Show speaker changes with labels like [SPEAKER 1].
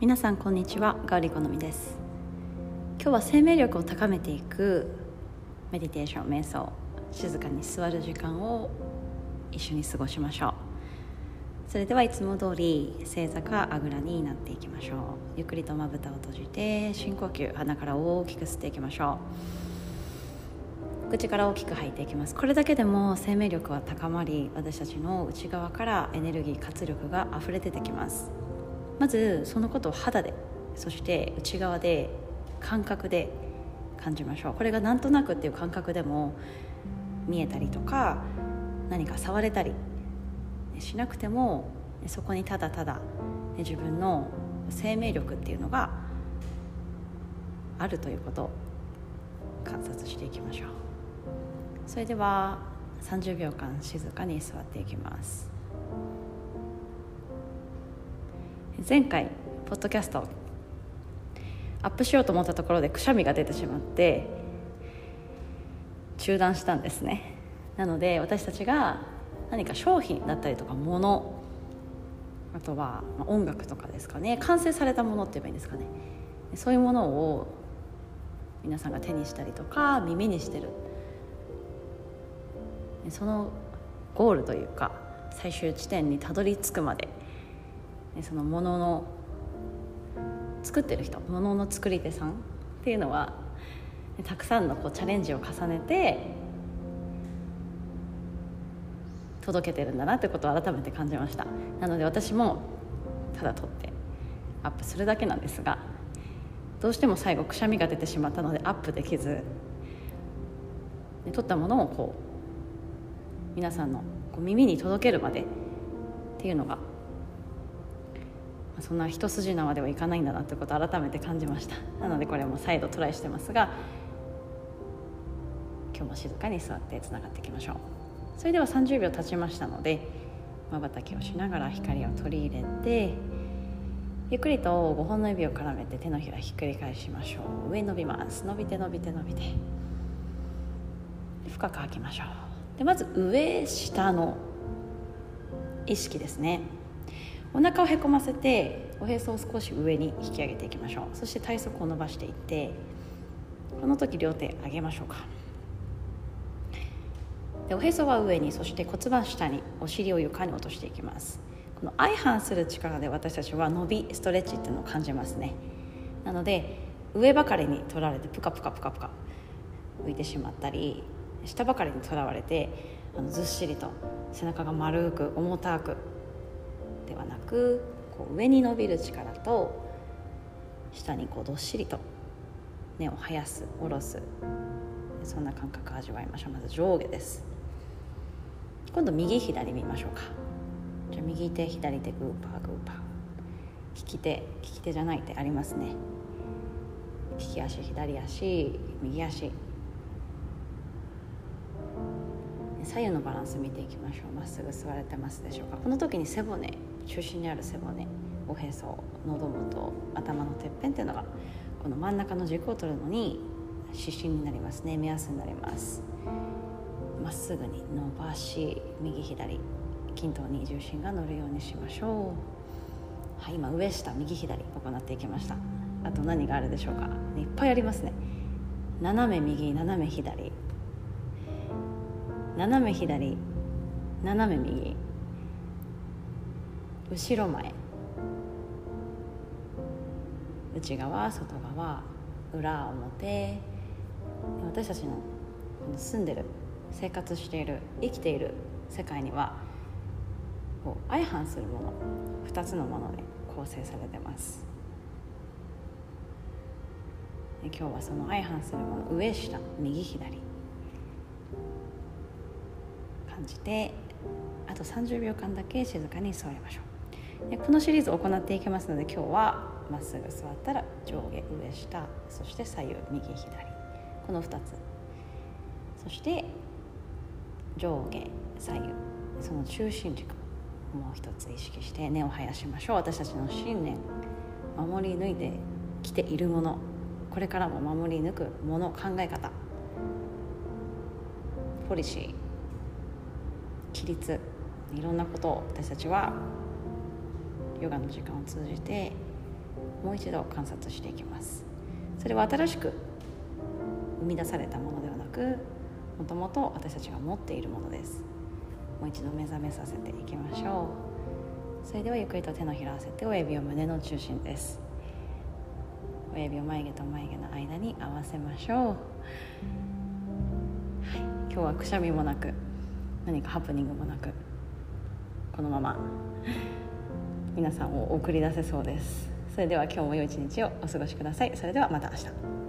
[SPEAKER 1] 皆さんこんにちは。ガーリコのみです。今日は生命力を高めていくメディテーション瞑想静かに座る時間を一緒に過ごしましょう。それではいつも通り正座かあぐらになっていきましょう。ゆっくりとまぶたを閉じて深呼吸鼻から大きく吸っていきましょう。口から大きく吐いていきます。これだけでも生命力は高まり私たちの内側からエネルギー活力が溢れ出てきます。まずそのことを肌でそして内側で感覚で感じましょう。これがなんとなくっていう感覚でも見えたりとか何か触れたりしなくてもそこにただただ自分の生命力っていうのがあるということを観察していきましょう。それでは30秒間静かに座っていきます。前回ポッドキャストアップしようと思ったところでくしゃみが出てしまって中断したんですね。なので私たちが何か商品だったりとか物あとは音楽とかですかね。完成されたものって言えばいいんですかね。そういうものを皆さんが手にしたりとか耳にしてる。そのゴールというか最終地点にたどり着くまでそのものの作ってる人ものの作り手さんっていうのはたくさんのこうチャレンジを重ねて届けてるんだなってことを改めて感じました。なので私もただ撮ってアップするだけなんですがどうしても最後くしゃみが出てしまったのでアップできず撮ったものをこう皆さんのこう耳に届けるまでっていうのがそんな一筋縄ではいかないんだなってことを改めて感じました。なのでこれも再度トライしてますが今日も静かに座ってつながっていきましょう。それでは30秒経ちましたのでまばたきをしながら光を取り入れてゆっくりと5本の指を絡めて手のひらひっくり返しましょう。上伸びます。伸びて伸びて伸びて。深く吐きましょう。でまず上下の意識ですね。お腹をへこませておへそを少し上に引き上げていきましょう。そして体側を伸ばしていってこの時両手上げましょうか。でおへそは上にそして骨盤下にお尻を床に落としていきます。この相反する力で私たちは伸びストレッチっていうのを感じますね。なので上ばかりに取られてプカプカプカプカ浮いてしまったり下ばかりにとらわれてあのずっしりと背中が丸く重たくではなくこう上に伸びる力と下にこうどっしりと根を生やす下ろす。そんな感覚を味わいましょう。まず上下です。今度右左見ましょうか。じゃ右手左手グーパーグーパー。利き手利き手じゃない手ありますね。利き足左足右足。左右のバランス見ていきましょう。まっすぐ座れてますでしょうか。この時に背骨中心にある背骨おへそ喉元頭のてっぺんっていうのがこの真ん中の軸を取るのに指針になりますね。目安になります。まっすぐに伸ばし右左均等に重心が乗るようにしましょう。はい今上下右左行っていきました。あと何があるでしょうか。いっぱいありますね。斜め右斜め左。斜め左斜め右。後ろ前。内側外側裏表。私たちの住んでる生活している生きている世界にはこう相反するもの2つのもので構成されてます。今日はその相反するもの上下右左。感じてあと30秒間だけ静かに座りましょう。このシリーズを行っていきますので今日はまっすぐ座ったら上下上下そして左右右左。この2つ。そして上下左右。その中心軸もう一つ意識して根を生やしましょう。私たちの信念。守り抜いてきているもの。これからも守り抜くもの考え方。ポリシー。規律。いろんなことを私たちはヨガの時間を通じてもう一度観察していきます。それは新しく生み出されたものではなくもともと私たちが持っているものです。もう一度目覚めさせていきましょう。それではゆっくりと手のひらを合わせて親指を胸の中心です。親指を眉毛と眉毛の間に合わせましょう、はい、今日はくしゃみもなく何かハプニングもなくこのまま。皆さんを送り出せそうです。それでは今日も良い一日をお過ごしください。それではまた明日。